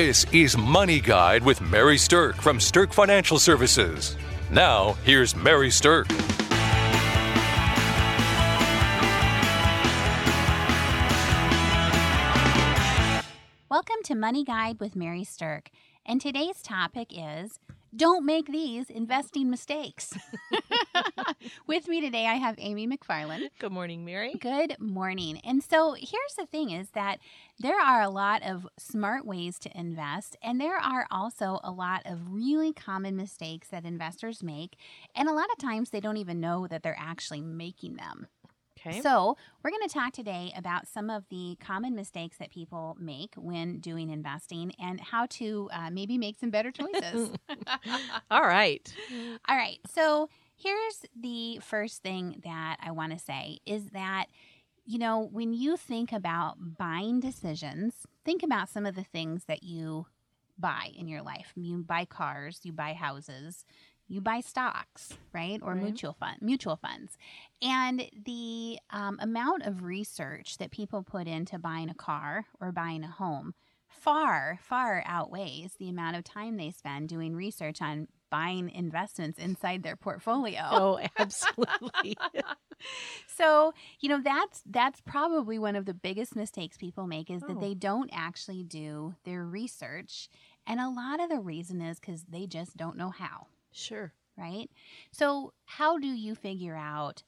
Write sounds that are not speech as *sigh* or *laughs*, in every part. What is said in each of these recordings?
This is Money Guide with Mary Sterk from Sterk Financial Services. Now, here's Mary Sterk. Welcome to Money Guide with Mary Sterk. And today's topic is don't make these investing mistakes. *laughs* with me today, I have Amy McFarland. Good morning, Mary. Good morning. And so here's the thing is that there are a lot of smart ways to invest, and there are also a lot of really common mistakes that investors make. And a lot of times they don't even know that they're actually making them. Okay. So, we're going to talk today about some of the common mistakes that people make when doing investing and how to uh, maybe make some better choices. *laughs* All right. *laughs* All right. So, here's the first thing that I want to say is that, you know, when you think about buying decisions, think about some of the things that you buy in your life. You buy cars, you buy houses, you buy stocks, right, or Right. mutual fund mutual funds, and the um, amount of research that people put into buying a car or buying a home far far outweighs the amount of time they spend doing research on buying investments inside their portfolio. *laughs* Oh, absolutely. *laughs* So, you know, that's that's probably one of the biggest mistakes people make is that Oh. they don't actually do their research. And a lot of the reason is cuz they just don't know how, sure. right? So, how do you figure out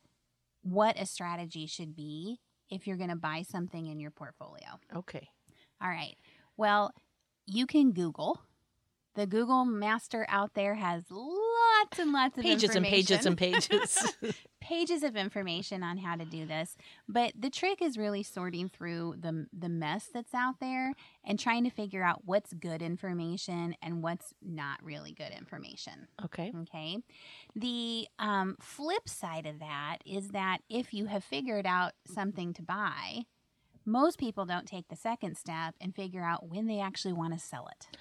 what a strategy should be if you're going to buy something in your portfolio? Okay. All right. Well, you can Google. The Google master out there has lots and lots of Pages and pages and *laughs* pages. *laughs* pages of information on how to do this. But the trick is really sorting through the the mess that's out there and trying to figure out what's good information and what's not really good information. okay. Okay. The um, flip side of that is that if you have figured out something to buy, most people don't take the second step and figure out when they actually want to sell it.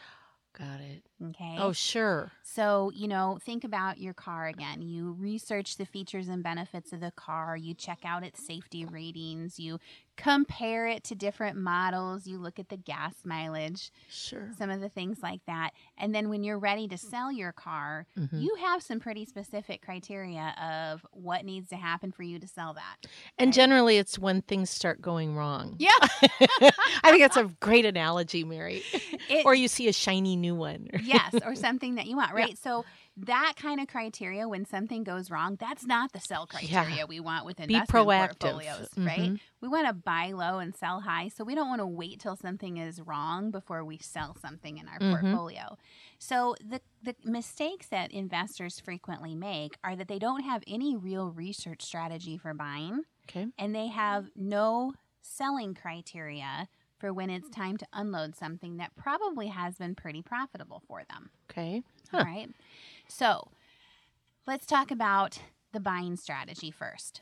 Got it. Okay. Oh, sure. So, you know, think about your car again. You research the features and benefits of the car, you check out its safety ratings, you compare it to different models, you look at the gas mileage, Sure. some of the things like that. And then when you're ready to sell your car, Mhm. you have some pretty specific criteria of what needs to happen for you to sell that. And right. generally, it's when things start going wrong. Yeah. *laughs* I think that's a great analogy, Mary. *laughs* It- or you see a shiny new one. *laughs* yes, or something that you want, Yeah. right? So that kind of criteria, when something goes wrong, that's not the sell Yeah. criteria we want with Be investment proactive. portfolios, right? Mhm. We want to buy low and sell high, so we don't want to wait till something is wrong before we sell something in our Mhm. portfolio. So the the mistakes that investors frequently make are that they don't have any real research strategy for buying, Okay. and they have no selling criteria for when it's time to unload something that probably has been pretty profitable for them. Okay. All Huh. right. So let's talk about the buying strategy first.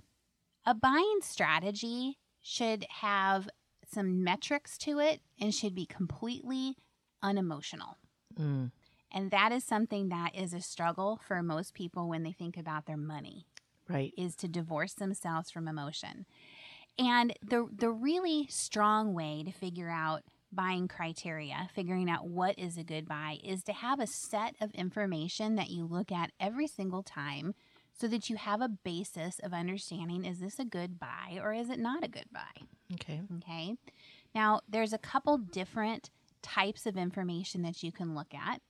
A buying strategy should have some metrics to it and should be completely unemotional. Mm. And that is something that is a struggle for most people when they think about their money Right. is to divorce themselves from emotion. And the the really strong way to figure out buying criteria, figuring out what is a good buy is to have a set of information that you look at every single time so that you have a basis of understanding is this a good buy or is it not a good buy? Okay. Okay. Now, there's a couple different types of information that you can look at.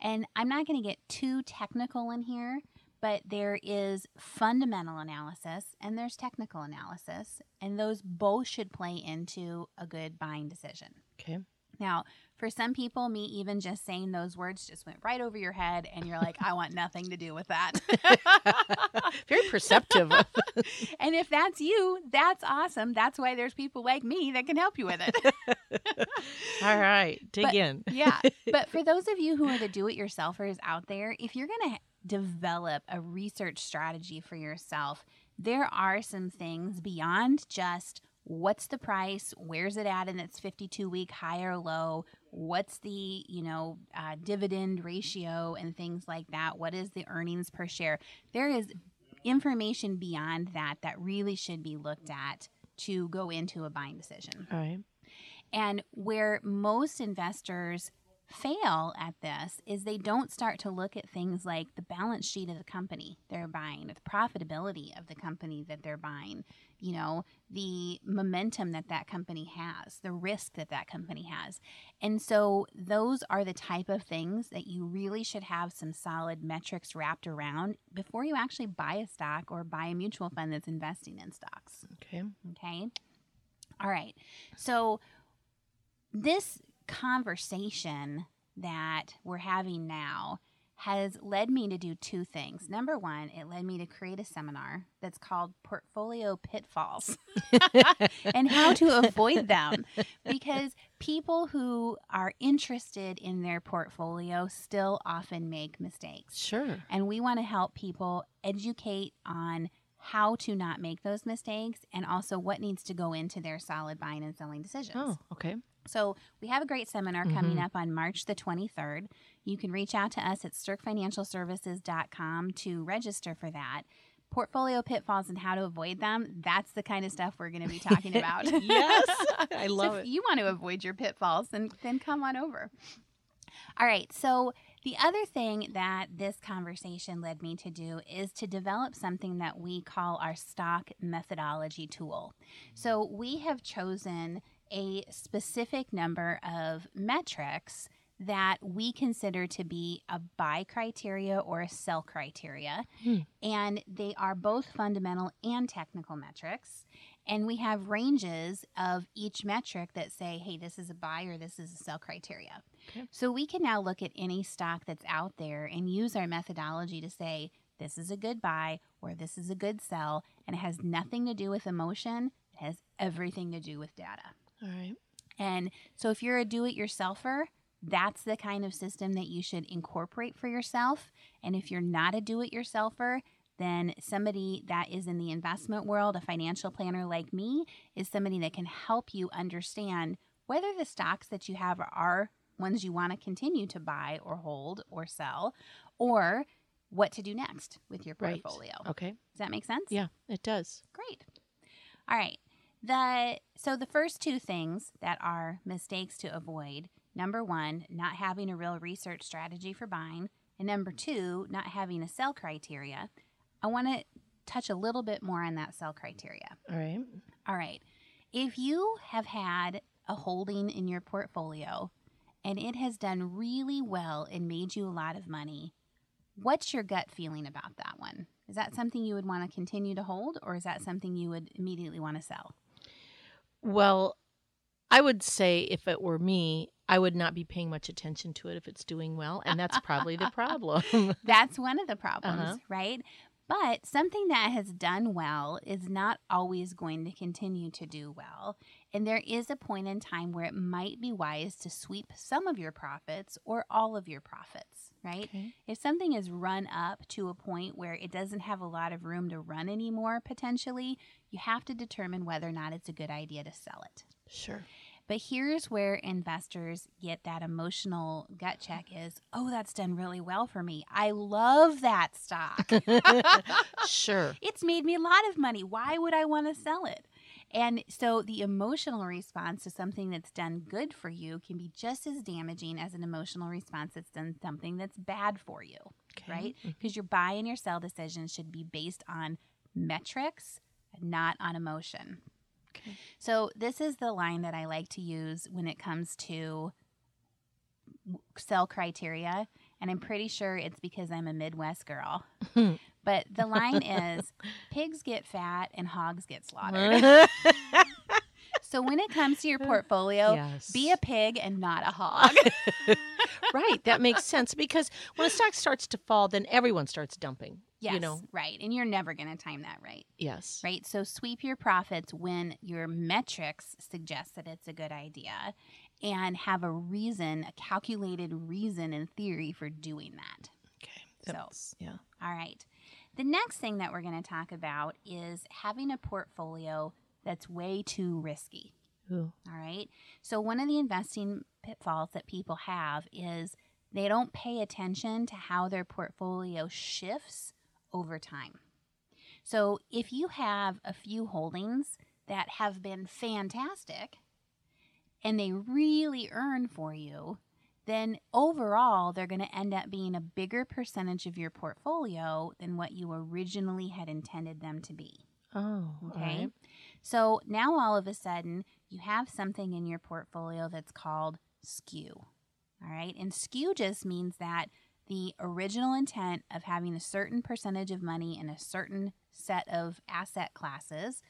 And I'm not going to get too technical in here, but there is fundamental analysis and there's technical analysis. And those both should play into a good buying decision. Okay. Now, for some people, me even just saying those words just went right over your head, and you're like, I want nothing to do with that. *laughs* Very perceptive. *laughs* and if that's you, that's awesome. That's why there's people like me that can help you with it. *laughs* All right. Dig But- in. yeah. But for those of you who are the do it yourselfers out there, if you're going to develop a research strategy for yourself, there are some things beyond just what's the price, where's it at in its 52 week high or low, what's the, you know, uh, dividend ratio and things like that, what is the earnings per share. There is information beyond that that really should be looked at to go into a buying decision. All right. And where most investors fail at this is they don't start to look at things like the balance sheet of the company they're buying, the profitability of the company that they're buying, you know, the momentum that that company has, the risk that that company has. And so those are the type of things that you really should have some solid metrics wrapped around before you actually buy a stock or buy a mutual fund that's investing in stocks. Okay. Okay. All right. So this conversation that we're having now has led me to do two things. Number one, it led me to create a seminar that's called Portfolio Pitfalls *laughs* and how to avoid them. Because people who are interested in their portfolio still often make mistakes. Sure. And we want to help people educate on how to not make those mistakes and also what needs to go into their solid buying and selling decisions. Oh, okay. So we have a great seminar coming mm-hmm. up on March the 23rd. You can reach out to us at sterkfinancialservices.com to register for that. Portfolio pitfalls and how to avoid them. That's the kind of stuff we're going to be talking *laughs* about. yes. *laughs* I So love if it. you want to avoid your pitfalls, then then come on over. All right. So the other thing that this conversation led me to do is to develop something that we call our stock methodology tool. So we have chosen a specific number of metrics that we consider to be a buy criteria or a sell criteria. Hmm. And they are both fundamental and technical metrics. And we have ranges of each metric that say, hey, this is a buy or this is a sell criteria. Okay. So we can now look at any stock that's out there and use our methodology to say, this is a good buy or this is a good sell. And it has nothing to do with emotion, it has everything to do with data. All right. And so if you're a do it yourselfer, that's the kind of system that you should incorporate for yourself. And if you're not a do it yourselfer, then somebody that is in the investment world, a financial planner like me, is somebody that can help you understand whether the stocks that you have are ones you want to continue to buy or hold or sell, or what to do next with your Right. portfolio. Okay. Does that make sense? Yeah, it does. Great. All right. The so the first two things that are mistakes to avoid. Number 1, not having a real research strategy for buying, and number 2, not having a sell criteria. I want to touch a little bit more on that sell criteria. All right. All right. If you have had a holding in your portfolio and it has done really well and made you a lot of money, what's your gut feeling about that one? Is that something you would want to continue to hold or is that something you would immediately want to sell? Well, I would say if it were me, I would not be paying much attention to it if it's doing well, and that's probably the problem. *laughs* That's one of the problems, Uh-huh. right? But something that has done well is not always going to continue to do well. And there is a point in time where it might be wise to sweep some of your profits or all of your profits, right? Okay. If something is run up to a point where it doesn't have a lot of room to run anymore, potentially, you have to determine whether or not it's a good idea to sell it. Sure. But here's where investors get that emotional gut check is, oh, that's done really well for me. I love that stock. *laughs* *laughs* Sure. it's made me a lot of money. Why would I want to sell it? And so the emotional response to something that's done good for you can be just as damaging as an emotional response that's done something that's bad for you, Okay. right? Mm-hmm. Because your buy and your sell decisions should be based on metrics, not on emotion. Okay. So this is the line that I like to use when it comes to sell criteria, and I'm pretty sure it's because I'm a Midwest girl. *laughs* Hmm. But the line is *laughs* pigs get fat and hogs get slaughtered. *laughs* so when it comes to your uh, portfolio, yes. be a pig and not a hog. *laughs* right. That makes sense because when a stock starts to fall, then everyone starts dumping. yes, You know. right. And you're never going to time that right. Yes. right? So sweep your profits when your metrics suggest that it's a good idea and have a reason, a calculated reason and theory for doing that. Okay. So- yeah. All right. The next thing that we're going to talk about is having a portfolio that's way too risky. Ooh. All right. So, one of the investing pitfalls that people have is they don't pay attention to how their portfolio shifts over time. So, if you have a few holdings that have been fantastic and they really earn for you, then overall they're going to end up being a bigger percentage of your portfolio than what you originally had intended them to be. Oh, Okay. okay. So now all of a sudden you have something in your portfolio that's called skew. All right. And skew just means that the original intent of having a certain percentage of money in a certain set of asset classes,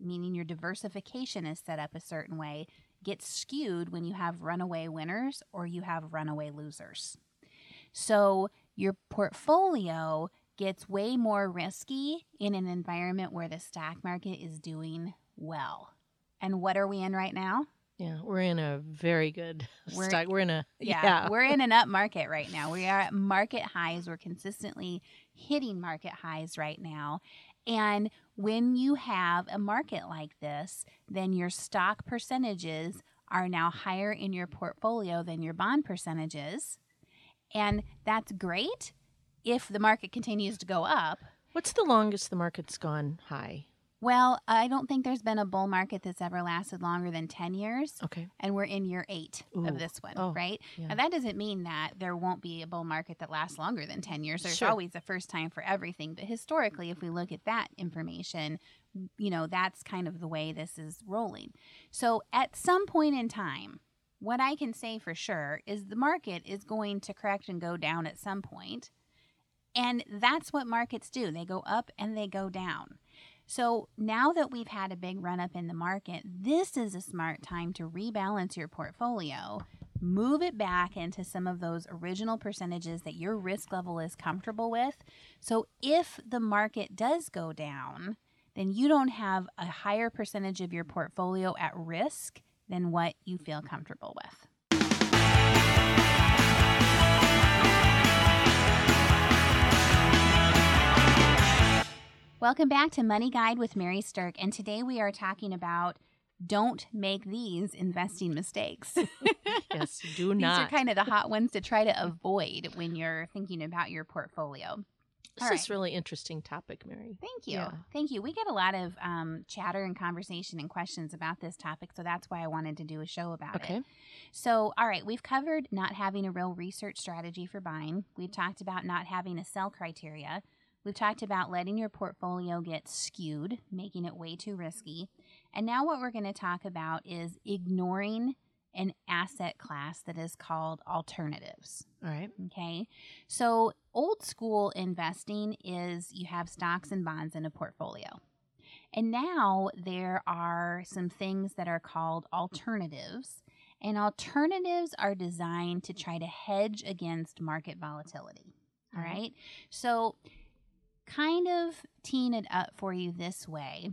meaning your diversification is set up a certain way, gets skewed when you have runaway winners or you have runaway losers. So your portfolio gets way more risky in an environment where the stock market is doing well. And what are we in right now? Yeah, we're in a very good We're- stock. We're in a Yeah, yeah. *laughs* we're in an up market right now. We are at market highs. We're consistently hitting market highs right now. And when you have a market like this, then your stock percentages are now higher in your portfolio than your bond percentages. And that's great if the market continues to go up. What's the longest the market's gone high? Well, I don't think there's been a bull market that's ever lasted longer than 10 years. Okay. and we're in year eight Ooh. of this one, Oh, right? yeah. Now, that doesn't mean that there won't be a bull market that lasts longer than 10 years. There's Sure. always a first time for everything. But historically, if we look at that information, you know, that's kind of the way this is rolling. So at some point in time, what I can say for sure is the market is going to correct and go down at some point. And that's what markets do. They go up and they go down. So now that we've had a big run up in the market, this is a smart time to rebalance your portfolio, move it back into some of those original percentages that your risk level is comfortable with. So if the market does go down, then you don't have a higher percentage of your portfolio at risk than what you feel comfortable with. Welcome back to Money Guide with Mary Sterk, and today we are talking about don't make these investing mistakes. *laughs* Yes, *laughs* do not. These are kind of the hot ones to try to *laughs* avoid when you're thinking about your portfolio. this all is right. really interesting topic, Mary. Thank you. Yeah. Thank you. We get a lot of um, chatter and conversation and questions about this topic, so that's why I wanted to do a show about it. Okay. So, all right, we've covered not having a real research strategy for buying. We've talked about not having a sell criteria. We've talked about letting your portfolio get skewed, making it way too risky. And now, what we're going to talk about is ignoring an asset class that is called alternatives. All right. Okay. So, old school investing is you have stocks and bonds in a portfolio. And now there are some things that are called alternatives. And alternatives are designed to try to hedge against market volatility. All Mhm. So, kind of teeing it up for you this way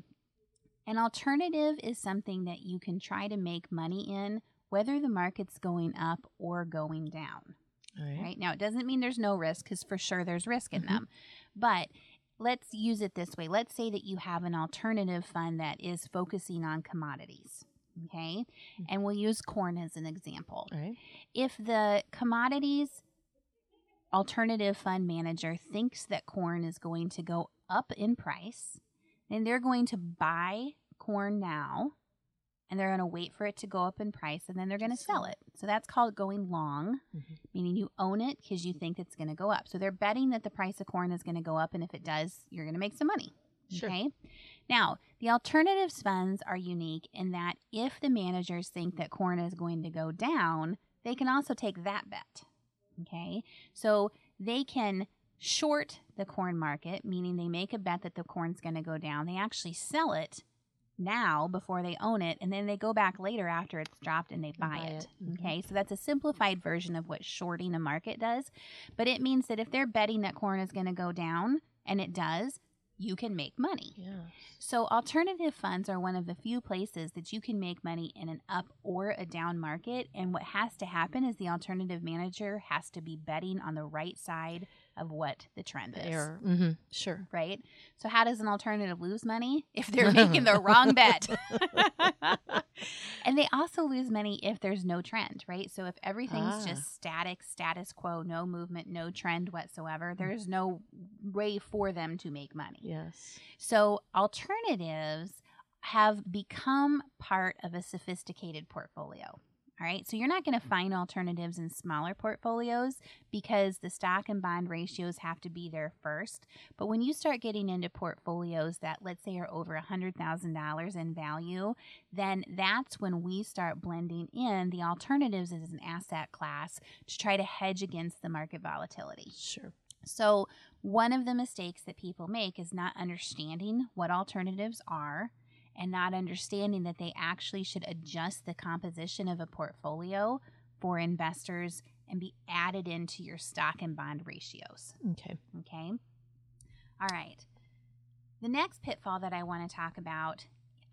an alternative is something that you can try to make money in, whether the market's going up or going down right. right? Now, it doesn't mean there's no risk because for sure there's risk in Mhm. them. But let's use it this way. Let's say that you have an alternative fund that is focusing on commodities. Okay. Mhm. And we'll use corn as an example. Right. If the commodities alternative fund manager thinks that corn is going to go up in price, and they're going to buy corn now and they're going to wait for it to go up in price and then they're going to sell it. So that's called going long, Mhm. meaning you own it because you think it's going to go up. So they're betting that the price of corn is going to go up and if it does, you're going to make some money. Sure. Okay. Now, the alternatives funds are unique in that if the managers think that corn is going to go down, they can also take that bet. Okay. So they can short the corn market, meaning they make a bet that the corn's going to go down. They actually sell it now before they own it, and then they go back later after it's dropped and they buy, buy it. it. Mhm. Okay. So that's a simplified version of what shorting a market does. But it means that if they're betting that corn is going to go down, and it does, you can make money. Yeah. So, alternative funds are one of the few places that you can make money in an up or a down market. And what has to happen is the alternative manager has to be betting on the right side of what the trend is. Mm-hmm. Sure. Right? So, how does an alternative lose money? *laughs* If they're making the *laughs* wrong bet. *laughs* and they also lose money if there's no trend, right? So, if everything's Ah. just static, status quo, no movement, no trend whatsoever, Mm. there's no way for them to make money. Yes. So alternatives have become part of a sophisticated portfolio. All right. So you're not going to find alternatives in smaller portfolios because the stock and bond ratios have to be there first. But when you start getting into portfolios that, let's say, are over $100,000 in value, then that's when we start blending in the alternatives as an asset class to try to hedge against the market volatility. Sure. So, one of the mistakes that people make is not understanding what alternatives are and not understanding that they actually should adjust the composition of a portfolio for investors and be added into your stock and bond ratios. Okay. Okay. All right. The next pitfall that I want to talk about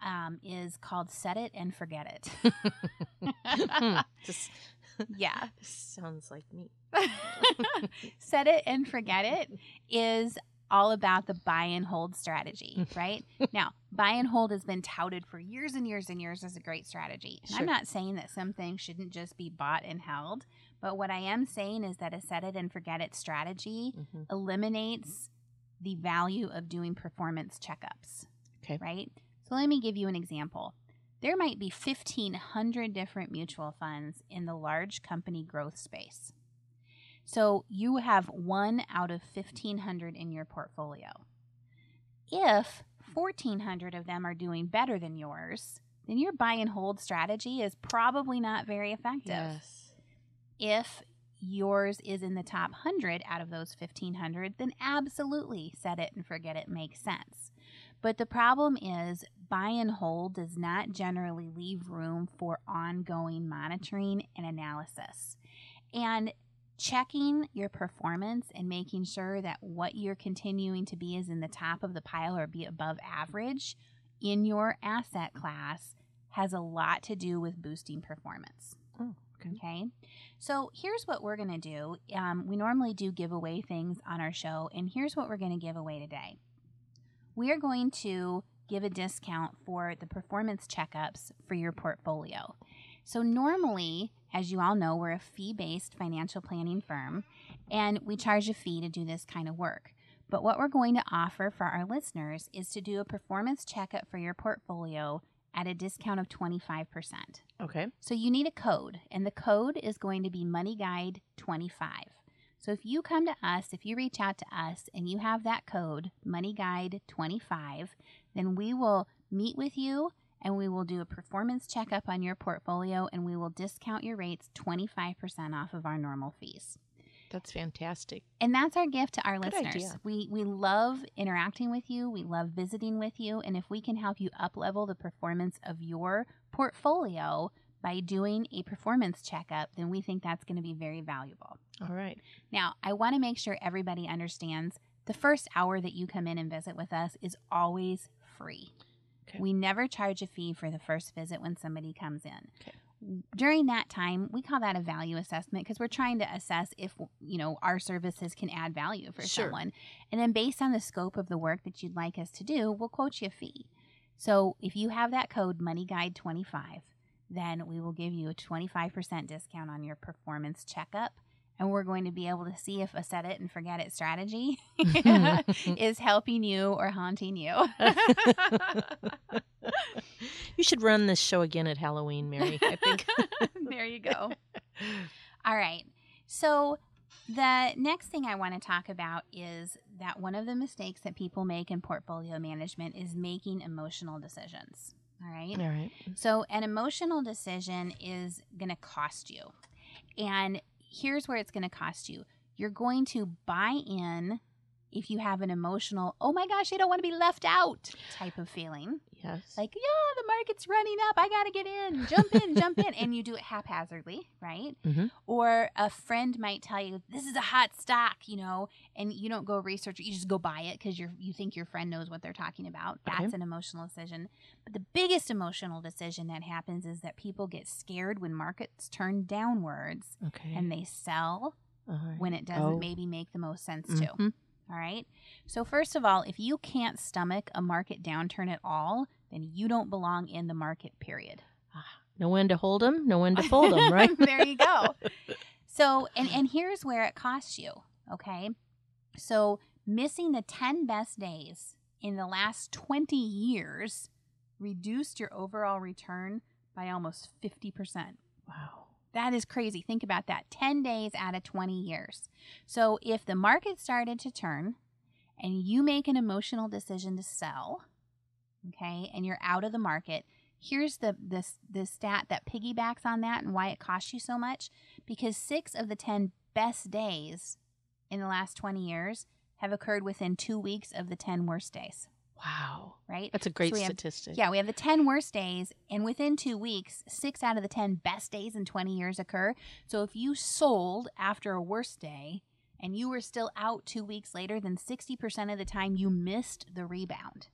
um, is called set it and forget it. *laughs* *laughs* Just yeah. *laughs* sounds like me. set it and forget it is all about the buy and hold strategy, *laughs* right? now, buy and hold has been touted for years and years and years as a great strategy. And Sure. I'm not saying that some things shouldn't just be bought and held, but what I am saying is that a set it and forget it strategy Mhm. eliminates the value of doing performance checkups. Okay. Right? So let me give you an example. There might be 1,500 different mutual funds in the large company growth space. So you have one out of 1,500 in your portfolio. If 1,400 of them are doing better than yours, then your buy and hold strategy is probably not very effective Yes. if yours is in the top 100 out of those 1500 then absolutely set it and forget it makes sense but the problem is buy and hold does not generally leave room for ongoing monitoring and analysis and checking your performance and making sure that what you're continuing to be is in the top of the pile or be above average in your asset class has a lot to do with boosting performance Oh, okay. Okay. So here's what we're going to do. Um, we normally do give away things on our show, and here's what we're going to give away today. We are going to give a discount for the performance checkups for your portfolio. So, normally, as you all know, we're a fee based financial planning firm, and we charge a fee to do this kind of work. But what we're going to offer for our listeners is to do a performance checkup for your portfolio at a discount of 25%. Okay. So you need a code, and the code is going to be Money Guide 25. So if you come to us, if you reach out to us and you have that code, Money Guide 25, then we will meet with you and we will do a performance checkup on your portfolio and we will discount your rates 25% off of our normal fees. That's fantastic. And that's our gift to our Good listeners. idea. We we love interacting with you. We love visiting with you. And if we can help you up level the performance of your portfolio by doing a performance checkup, then we think that's going to be very valuable. All right. Now, I want to make sure everybody understands the first hour that you come in and visit with us is always free. Okay. We never charge a fee for the first visit when somebody comes in. Okay. During that time, we call that a value assessment because we're trying to assess if you know our services can add value for Sure. someone. And then based on the scope of the work that you'd like us to do, we'll quote you a fee. So if you have that code Money Guide 25, then we will give you a 25% discount on your performance checkup and we're going to be able to see if a set it and forget it strategy *laughs* is helping you or haunting you. *laughs* you should run this show again at Halloween, Mary. I think. *laughs* there you go. All right. So, the next thing I want to talk about is that one of the mistakes that people make in portfolio management is making emotional decisions. All right. All right. So, an emotional decision is going to cost you. And here's where it's going to cost you you're going to buy in if you have an emotional, oh my gosh, I don't want to be left out type of feeling. Yes. Like, yeah, the market's running up. I got to get in. Jump in, jump in. And you do it haphazardly, right? Mhm. Or a friend might tell you, this is a hot stock, you know, and you don't go research it. You just go buy it because you you think your friend knows what they're talking about. Okay. That's an emotional decision. But the biggest emotional decision that happens is that people get scared when markets turn downwards okay. and they sell right. when it doesn't Oh. maybe make the most sense to. All right. So, first of all, if you can't stomach a market downturn at all, then you don't belong in the market, period. Ah, know when to hold them, know when to fold them, *laughs* right? there you go. *laughs* So, and, and here's where it costs you. Okay. So, missing the 10 best days in the last 20 years reduced your overall return by almost 50%. wow. That is crazy. Think about that 10 days out of 20 years. So if the market started to turn and you make an emotional decision to sell, okay, and you're out of the market, here's the this the stat that piggybacks on that and why it costs you so much because 6 of the 10 best days in the last 20 years have occurred within 2 weeks of the 10 worst days. Wow. Right? That's a great So have- statistic. Yeah, we have the 10 worst days, and within two weeks, six out of the 10 best days in 20 years occur. So if you sold after a worst day and you were still out two weeks later, then 60% of the time you missed the rebound.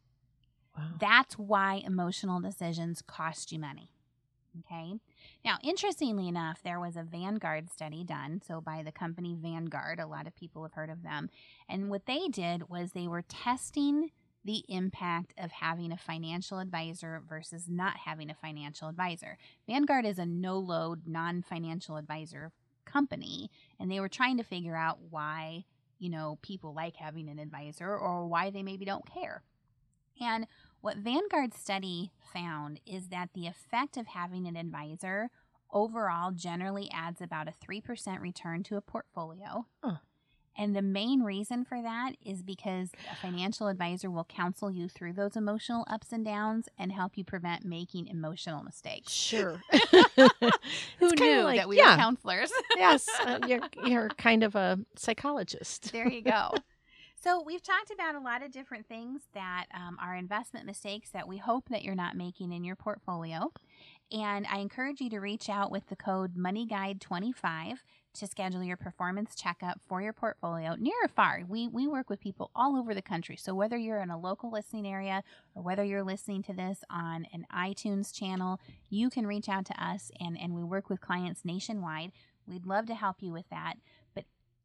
Wow. That's why emotional decisions cost you money. Okay. Now, interestingly enough, there was a Vanguard study done. So, by the company Vanguard, a lot of people have heard of them. And what they did was they were testing the impact of having a financial advisor versus not having a financial advisor. Vanguard is a no load, non financial advisor company, and they were trying to figure out why, you know, people like having an advisor or why they maybe don't care. And what Vanguard's study found is that the effect of having an advisor overall generally adds about a 3% return to a portfolio. Huh. And the main reason for that is because a financial advisor will counsel you through those emotional ups and downs and help you prevent making emotional mistakes. Sure. *laughs* *laughs* Who knew like- that we yeah. were counselors? *laughs* yes, uh, you're you're kind of a psychologist. There you go. So, we've talked about a lot of different things that um, are investment mistakes that we hope that you're not making in your portfolio. And I encourage you to reach out with the code MoneyGuide25 to schedule your performance checkup for your portfolio near or far. We, we work with people all over the country. So, whether you're in a local listening area or whether you're listening to this on an iTunes channel, you can reach out to us and, and we work with clients nationwide. We'd love to help you with that. But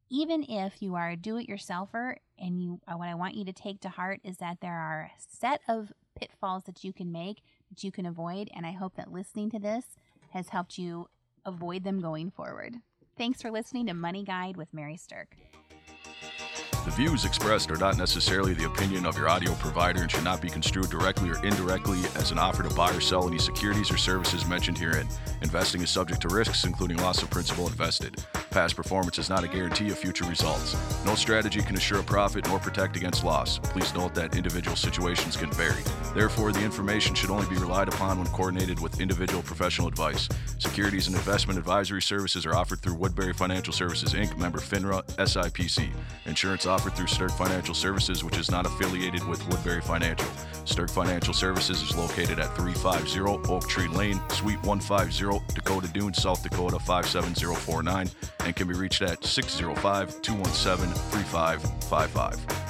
even if you are a do-it-yourselfer and you uh, what I want you to take to heart is that there are a set of pitfalls that you can make that you can avoid and I hope that listening to this has helped you avoid them going forward. Thanks for listening to Money Guide with Mary Sterk. The views expressed are not necessarily the opinion of your audio provider and should not be construed directly or indirectly as an offer to buy or sell any securities or services mentioned herein. Investing is subject to risks, including loss of principal invested. Past performance is not a guarantee of future results. No strategy can assure a profit nor protect against loss. Please note that individual situations can vary. Therefore, the information should only be relied upon when coordinated with individual professional advice. Securities and investment advisory services are offered through Woodbury Financial Services Inc., member FINRA, SIPC. Insurance offered through Sterk Financial Services, which is not affiliated with Woodbury Financial. Sterk Financial Services is located at 350 Oak Tree Lane, Suite 150, Dakota Dunes, South Dakota 57049, and can be reached at 605 217 3555.